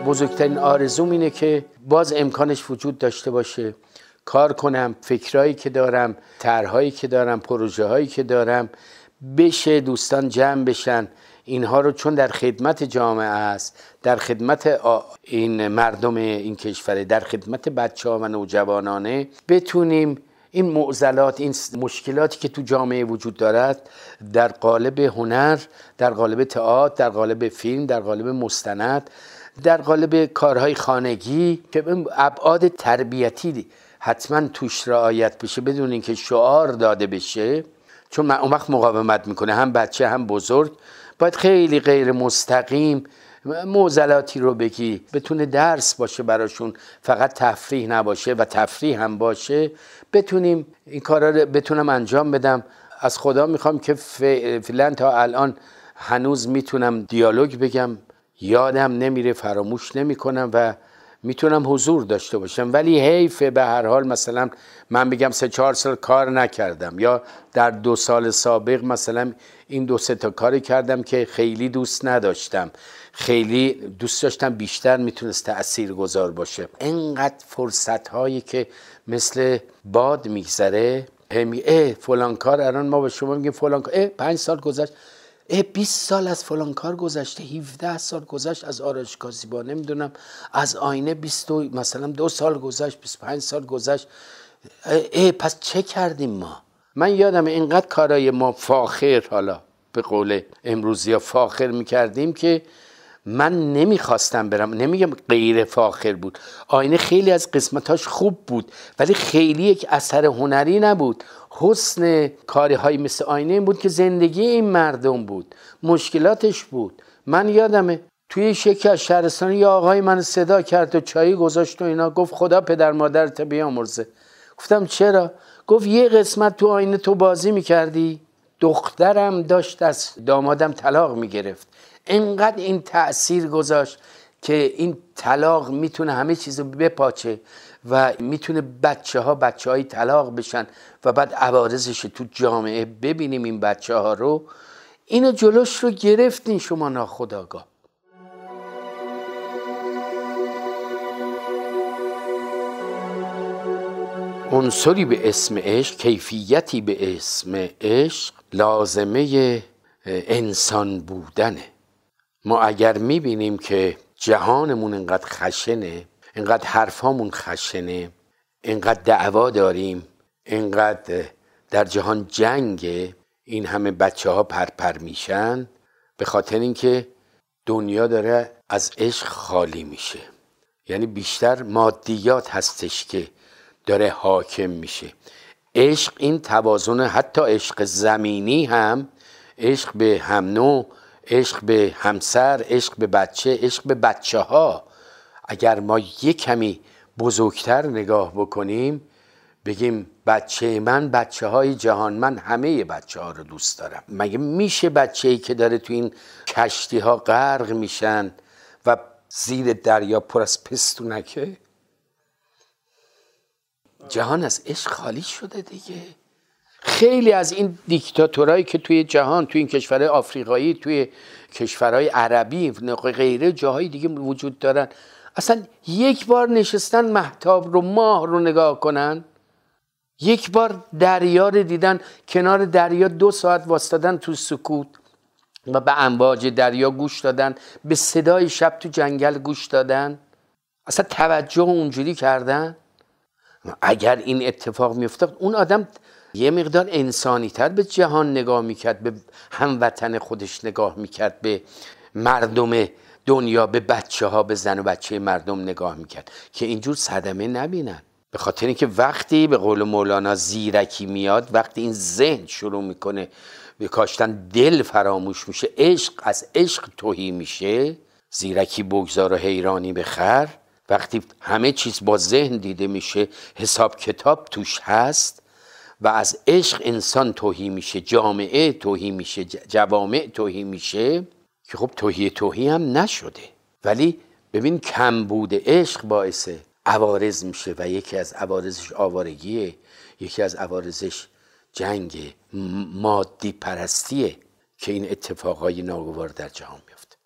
بزرگترین آرزوم اینه که باز امکانش وجود داشته باشه. کار کنم فکرهایی که دارم طرحهایی که دارم پروژه هایی که دارم بشه دوستان جمع بشن. اینها رو چون در خدمت جامعه است در خدمت این مردم این کشوره در خدمت بچه ها و نوجوانانه بتونیم این معضلات این مشکلاتی که تو جامعه وجود دارد در قالب هنر در قالب تئاتر در قالب فیلم در قالب مستند در قالب کارهای خانگی که ابعاد تربیتی حتما توش رعایت بشه بدون اینکه شعار داده بشه. چون اون وقت مقاومت می‌کنه هم بچه هم بزرگ. باید خیلی غیر مستقیم موزلاتی رو بگی. بتونه درس باشه براشون. فقط تفریح نباشه و تفریح هم باشه. بتونیم این کارا رو بتونم انجام بدم. از خدا می‌خوام که فعلا تا الان هنوز می‌تونم دیالوگ بگم. یادم نمیره فراموش نمی‌کنم و می‌تونم حضور داشته باشم. ولی حیفه به هر حال مثلا من بگم سه چهار سال کار نکردم یا در دو سال سابق مثلا این دو سه تا کاری کردم که خیلی دوست نداشتم. خیلی دوست داشتم بیشتر می‌تونست تأثیر گذار باشه. انقدر فرصت هایی که مثل باد میگذره اه فلان کار الان ما به شما میگیم فلان کار. اه پنج سال گذشت. 20 سال از فلان کار گذشته 17 سال گذشت از آرایشگاه زیبا. نمی‌دونم از آینه 20 مثلا دو سال گذشت 25 سال گذشت. اه پس چه کردیم ما؟ من یادم اینقدر کارای ما فاخر حالا به قول امروزی فاخر می‌کردیم که من نمی‌خواستم برم. نمیگم غیر فاخر بود. آینه خیلی از قسمتاش خوب بود ولی خیلی یک اثر هنری نبود. حسن کاری های مثل آینه این بود که زندگی این مردم بود. مشکلاتش بود. من یادمه توی شکی از شهرستان یه آقای من صدا کرد و چایی گذاشت و اینا. گفت خدا پدر مادرت بیامرزه. گفتم چرا؟ گفت یه قسمت تو آینه تو بازی می‌کردی؟ دخترم داشت از دامادم طلاق می‌گرفت. انقدر این تاثیر گذاشت که این طلاق می‌تونه همه چیز رو بپاچه. و می‌تونه بچه ها بچه های طلاق بشن و بعد عوارضش تو جامعه ببینیم این بچه ها رو. اینو جلوش رو گرفتین شما ناخداگاه عنصری به اسم عشق کیفیتی به اسم عشق لازمه انسان بودنه. ما اگر می‌بینیم که جهانمون انقدر خشنه انقدر حرفامون خشنه انقدر دعوا داریم انقدر در جهان جنگه این همه بچه ها پرپر میشن به خاطر اینکه دنیا داره از عشق خالی میشه. یعنی بیشتر مادیات هستش که داره حاکم میشه. عشق این توازن حتی عشق زمینی هم عشق به هم نوع عشق به همسر عشق به بچه عشق به بچه ها اگر ما یک کمی بزرگتر نگاه بکنیم بگیم بچه من بچه های جهان من همه بچه ها رو دوست دارم. مگه میشه بچه ای که داره تو این کشتی ها غرق میشن و زیر دریا پر از پستونکه؟ جهان از عشق خالی شده دیگه. خیلی از این دیکتاتورایی که توی جهان توی این کشورهای آفریقایی توی کشورهای عربی غیره جاهای دیگه وجود دارن. اصلا یک بار نشستن محتاب رو ماه رو نگاه کنن. یک بار دریا رو دیدن کنار دریا دو ساعت واسطادن تو سکوت و به امواج دریا گوش دادن به صدای شب تو جنگل گوش دادن. اصلا توجه اونجوری کردن؟ اگر این اتفاق میافتاد اون آدم یه مقدار انسانی تر به جهان نگاه می‌کرد به هموطن خودش نگاه می‌کرد به مردم دنیا به بچه ها به زن و بچه مردم نگاه می‌کرد که اینجور صدمه نبینن. به خاطر اینکه وقتی به قول مولانا زیرکی میاد وقتی این ذهن شروع می‌کنه به کاشتن دل فراموش میشه عشق از عشق توهی میشه زیرکی بگذار و حیرانی بخر. وقتی همه چیز با ذهن دیده میشه حساب کتاب توش هست و از عشق انسان توهی میشه جامعه توهی میشه جوامع توهی میشه. که خب توهی توهی هم نشده. ولی ببین کمبود عشق باعث عوارض میشه و یکی از عوارضش آوارگیه یکی از عوارضش جنگ مادی پرستیه که این اتفاقهای ناگوار در جهان میفته.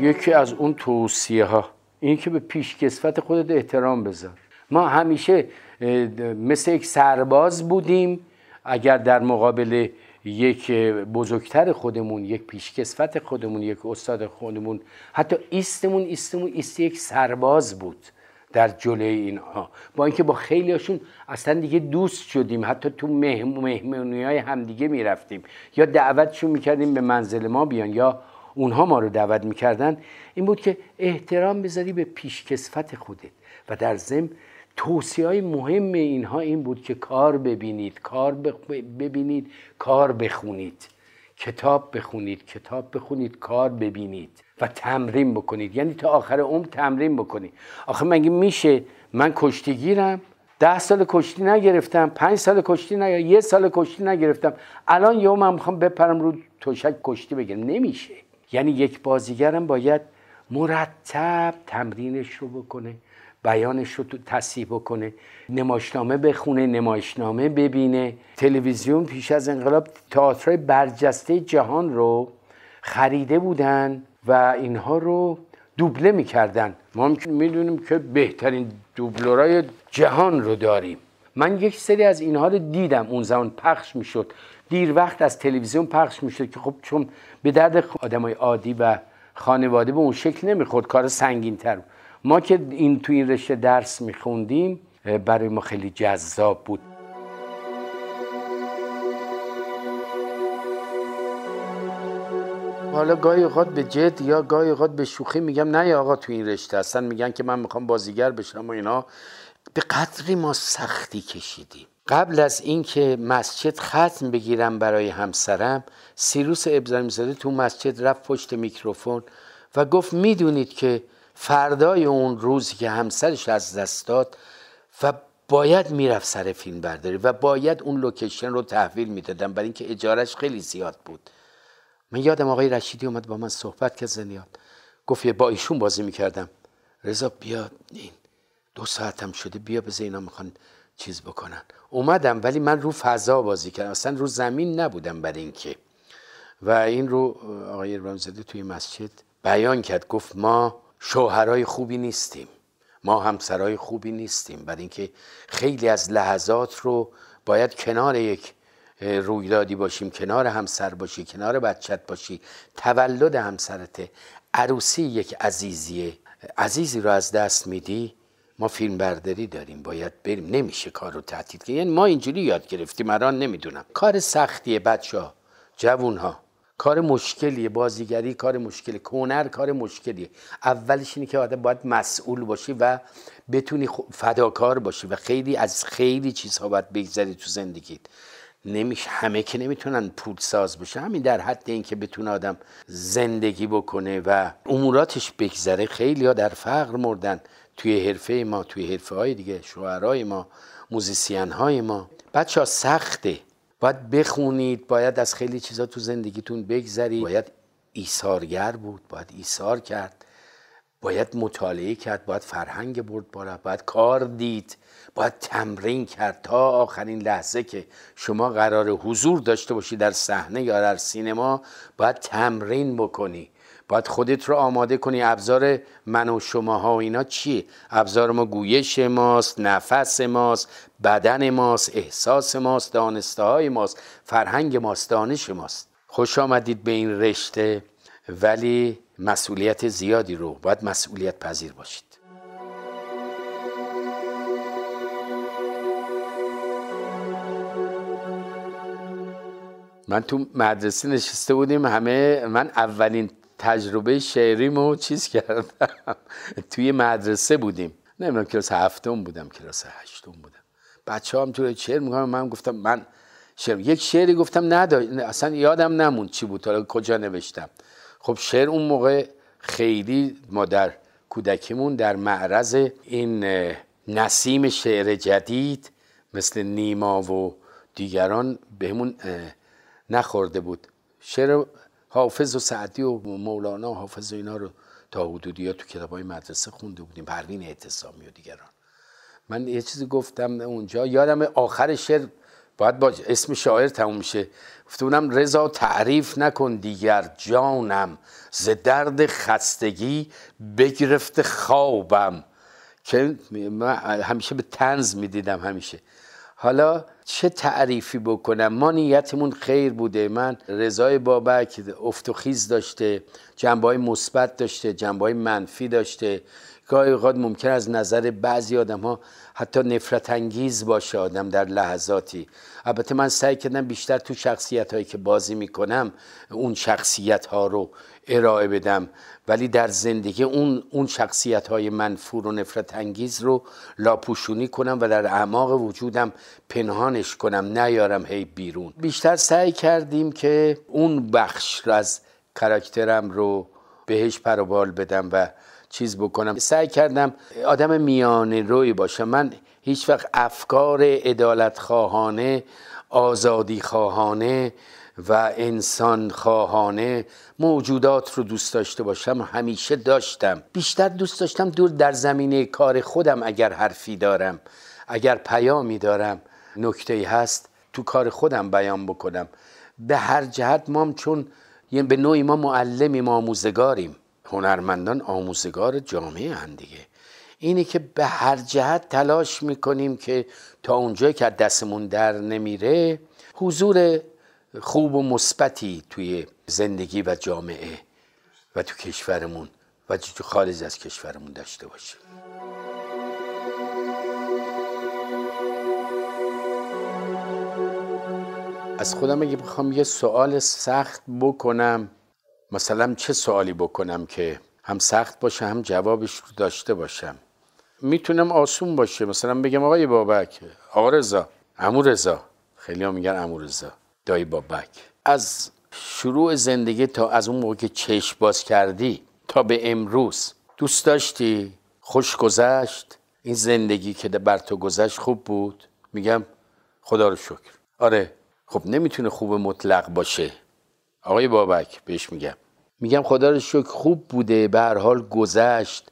یکی از اون توصیه ها این که به پیشکسوت خودت احترام بذار. ما همیشه مثل یک سرباز بودیم. اگر در مقابل یک بزرگتر خودمون یک پیشکسوت خودمون یک استاد خودمون حتی ایستمون ایستمون ایست یک سرباز بود در جلوی اینها. با اینکه با خیلی هاشون اصلا دیگه دوست شدیم. حتی تو مهمونی های همدیگه می‌رفتیم. یا دعوتشون می‌کردیم به منزل ما بیان یا اونها ما رو دعوت می‌کردن. این بود که احترام بذاری به پیشکسوت خودت و در ضمن توصیه های مهم اینها این بود که کار ببینید کار ببینید کار بخونید. کتاب بخونید کتاب بخونید کار ببینید و تمرین بکنید. یعنی تا آخر عمر تمرین بکنید. آخه مگه میشه؟ من کشتیگیرم ده سال کشتی نگرفتم پنج سال کشتی نگرفتم یه سال کشتی نگرفتم. الان یه من می‌خوام بپرم رو توشک کشتی بگیرم. نمیشه. یعنی یک بازیگرم باید مرتب تمرینش رو بکنه. بیانش رو تصیح بکنه نمایشنامه بخونه نمایشنامه ببینه. تلویزیون پیش از انقلاب تئاترهای برجسته جهان رو خریده بودن و اینها رو دوبله می‌کردن. ما می‌دونیم که بهترین دوبلورای جهان رو داریم. من یک سری از اینها رو دیدم. اون زمان پخش می‌شد. دیر وقت از تلویزیون پخش می‌شد که خب چون به درد آدمای عادی و خانواده به اون شکل نمی‌خورد. کار سنگین تر ما که این تو این رشته درس میخوندیم برای ما خیلی جذاب بود. حالا گاهی اوقات به جد یا گاهی اوقات به شوخی میگم نه آقا تو این رشته هستن میگن که من می‌خوام بازیگر بشم و اینا. به قدری ما سختی کشیدیم. قبل از اینکه مسجد ختم بگیرم برای همسرم سیروس ابراهیم زاده تو مسجد رفت پشت میکروفون و گفت می‌دونید که فردای اون روزی که همسرش از دست داد و باید می‌رفت سر فیلم برداری و باید اون لوکیشن رو تحویل می‌دادم برای اینکه اجارش خیلی زیاد بود. من یادم آقای رشیدی اومد با من صحبت که زنیاد گفت با ایشون بازی می‌کردم. رضا بیا این دو ساعتم شده بیا بذار اینا می‌خوان چیز بکنن. اومدم ولی من رو فضا بازی کردم. اصلا رو زمین نبودم برای اینکه. و این رو آقای رامزاده توی مسجد بیان کرد. گفت ما شوهرای خوبی نیستیم. ما همسرای خوبی نیستیم. برای اینکه خیلی از لحظات رو باید کنار یک رویدادی باشیم کنار همسر باشی کنار بچت باشی. تولد همسرته. عروسی یک عزیزیه. عزیزی رو از دست میدی ما فیلم برداری داریم. باید بریم. نمیشه کار رو تعطیل کنیم یعنی ما اینجوری یاد گرفتیم. الان نمی‌دونم. کار سختیه بچه ها جوون ها کار مشکلیه بازیگری کار مشکلی هنر کار مشکلیه. اولش اینه که آدم باید مسئول باشی و بتونی فداکار باشی و خیلی از خیلی چیزها باید بگذری تو زندگیت. نمیشه همه که نمی‌تونن پول ساز بشه همین در حد اینکه بتونه آدم زندگی بکنه و اموراتش بگذره. خیلی ها در فقر مردن. توی حرفه ما توی حرفه های دیگه شوهرای ما موزیسین های ما. بچه ها سخته. باید بخونید باید از خیلی چیزا تو زندگیتون بگذرید. باید ایثارگر بود باید ایثار کرد. باید مطالعه کرد باید فرهنگ برد بالا باید کار دید. باید تمرین کرد تا آخرین لحظه که شما قرار حضور داشته باشی در صحنه یا در سینما باید تمرین بکنی. باید خودت رو آماده کنی. ابزار من و شماها و اینا چیه؟ ابزار ما گویش ماست نفس ماست بدن ماست احساس ماست دانسته های ماست فرهنگ ماست دانش ماست. خوش آمدید به این رشته ولی مسئولیت زیادی رو. باید مسئولیت پذیر باشید. من تو مدرسه نشسته بودیم همه من اولین تجربه شعریمو چیز کردم. توی مدرسه بودیم. نمی‌دونم کلاس هفتم بودم کلاس هشتم بودم. بچه هم توی شعر میگم من گفتم من شعر یک شعری گفتم نداشت اصلا یادم نموند چی بود حالا کجا نوشتم. خب شعر اون موقع خیلی ما در کودکیمون در معرض این نسیم شعر جدید مثل نیما و دیگران بهمون نخورده بود. شعر حافظ و سعدی و مولانا و حافظ و اینا رو تا حدودی تو کتاب های مدرسه خونده بودیم. پروین اعتصامی و دیگران. من یه چیزی گفتم اونجا یادم آخر شعر باید با اسم شاعر تموم میشه گفتم رضا تعریف نکن دیگر جانم ز درد خستگی بگرفت خوابم. که همیشه به تنز می‌دیدم همیشه. حالا چه تعریفی بکنم؟ ما نیتمون خیر بوده. من رضای بابک افت و خیز داشته جنبه های مثبت داشته جنبه های منفی داشته. گاهی اوقات ممکن از نظر بعضی آدم ها حتی نفرت انگیز باشه آدم در لحظاتی. البته من سعی کردم بیشتر تو شخصیت هایی که بازی می‌کنم اون شخصیت ها رو ارائه بدم. ولی در زندگی اون اون شخصیت های منفور و نفرت انگیز رو لاپوشونی کنم و در اعماق وجودم پنهانش کنم نیارم هی بیرون. بیشتر سعی کردیم که اون بخش از کاراکترم رو بهش پروبال بدم و چیز بکنم. سعی کردم آدم میانه روی باشم. من هیچ وقت افکار ادالت خواهانه آزادی خواهانه و انسان خواهانه موجودات رو دوست داشته باشم. همیشه داشتم. بیشتر دوست داشتم دور در زمینه کار خودم اگر حرفی دارم. اگر پیامی دارم. نکته هست تو کار خودم بیان بکنم. به هر جهت مام چون به نوعی ما معلمیم آموزگاریم. هنرمندان آموزگار جامعه هم دیگه. اینه که به هر جهت تلاش می‌کنیم که تا اونجایی که دستمون در نمیره حضور خوب و مثبتی توی زندگی و جامعه و تو کشورمون و تو خارج از کشورمون داشته باشیم. از خودم اگه بخوام یه سوال سخت بکنم مثلا چه سوالی بکنم که هم سخت باشه هم جوابش رو داشته باشم؟ می‌تونم آسون باشه. مثلا بگم آقای بابک آقا رضا امو رضا. خیلی ها میگن امو رضا دایی بابک. از شروع زندگی تا از اون موقع که چشم باز کردی تا به امروز دوست داشتی؟ خوش گذشت؟ این زندگی که بر تو گذشت خوب بود؟ میگم خدا رو شکر. آره خب نمی‌تونه خوب مطلق باشه. آقای بابک بهش میگم. میگم خدا رو شکر خوب بوده به هر حال گذشت.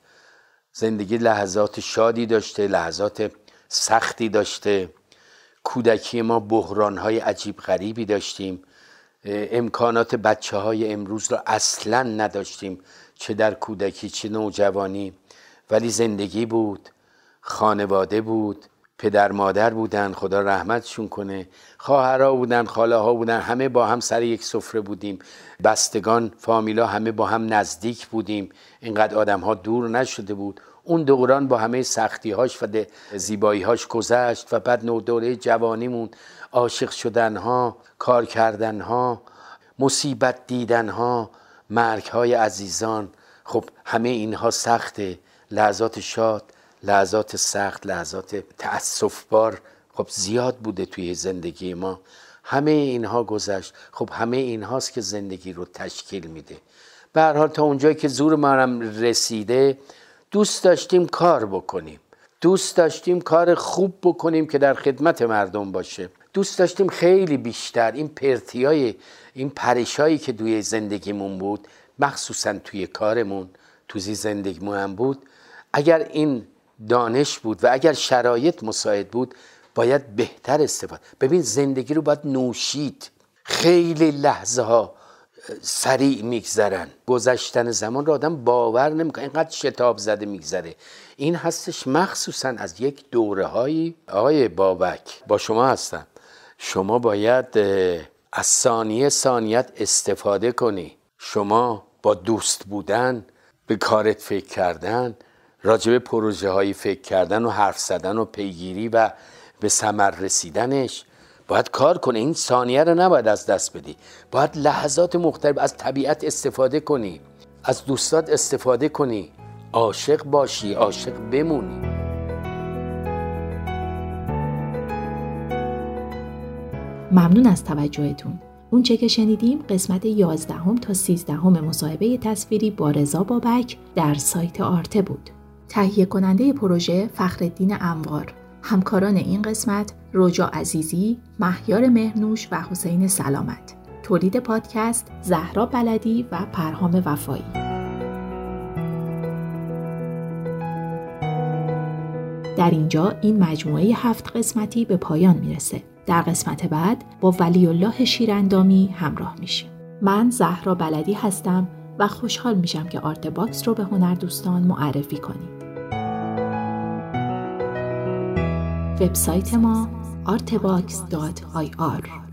زندگی لحظات شادی داشته لحظات سختی داشته. کودکی ما بحران های عجیب غریبی داشتیم. امکانات بچه های امروز رو اصلا نداشتیم. چه در کودکی چه نوجوانی. ولی زندگی بود خانواده بود. پدر مادر بودن خدا رحمتشون کنه. خواهرها بودن خاله ها بودن همه با هم سر یک سفره بودیم. بستگان فامیلا همه با هم نزدیک بودیم. اینقدر آدم ها دور نشده بود. اون دوران با همه سختی هاش و زیبایی هاش گذشت و بعد نو دوره جوانیمون عاشق شدن ها کار کردن ها مصیبت دیدن ها مرگ های عزیزان. خب همه اینها سخته. لحظات شاد. لحظات سخت لحظات تأصف بار خب زیاد بوده توی زندگی ما. همه اینها گذشت. خب همه اینهاست که زندگی رو تشکیل میده. به حال تا اونجایی که زور منم رسیده دوست داشتیم کار بکنیم. دوست داشتیم کار خوب بکنیم که در خدمت مردم باشه. دوست داشتیم خیلی بیشتر. این پرتیای این پریشایی که توی زندگیمون بود مخصوصا توی کارمون توی زندگیمون هم بود. اگر این دانش بود و اگر شرایط مساعد بود باید بهتر استفاده. ببین زندگی رو باید نوشید. خیلی لحظه ها سریع میگذرن. گذشتن زمان رو آدم باور نمی‌کنه. اینقدر شتاب زده میگذره. این هستش مخصوصا از یک دوره هایی آقای بابک. با شما هستم. شما باید از ثانیه ثانیت استفاده کنی. شما با دوست بودن به کارت فکر کردن راجب پروژه هایی فکر کردن و حرف زدن و پیگیری و به ثمر رسیدنش باید کار کنه این ثانیه رو نباید از دست بدی. باید لحظات مختلف از طبیعت استفاده کنی. از دوستات استفاده کنی. عاشق باشی عاشق بمونی. ممنون از توجهتون. اون چه که شنیدیم قسمت 11 تا 13 مصاحبه تصویری با رضا بابک در سایت آرته بود. تهیه کننده پروژه فخردین انوار. همکاران این قسمت روجا عزیزی، مهیار مهنوش و حسین سلامت. تولید پادکست زهرا بلدی و پرهام وفایی. در اینجا این مجموعه هفت قسمتی به پایان می‌رسه. در قسمت بعد با ولی الله شیراندامی همراه میشیم. من زهرا بلدی هستم و خوشحال میشم که Artbox رو به هنر دوستان معرفی کنید. وبسایت ما artbox.ir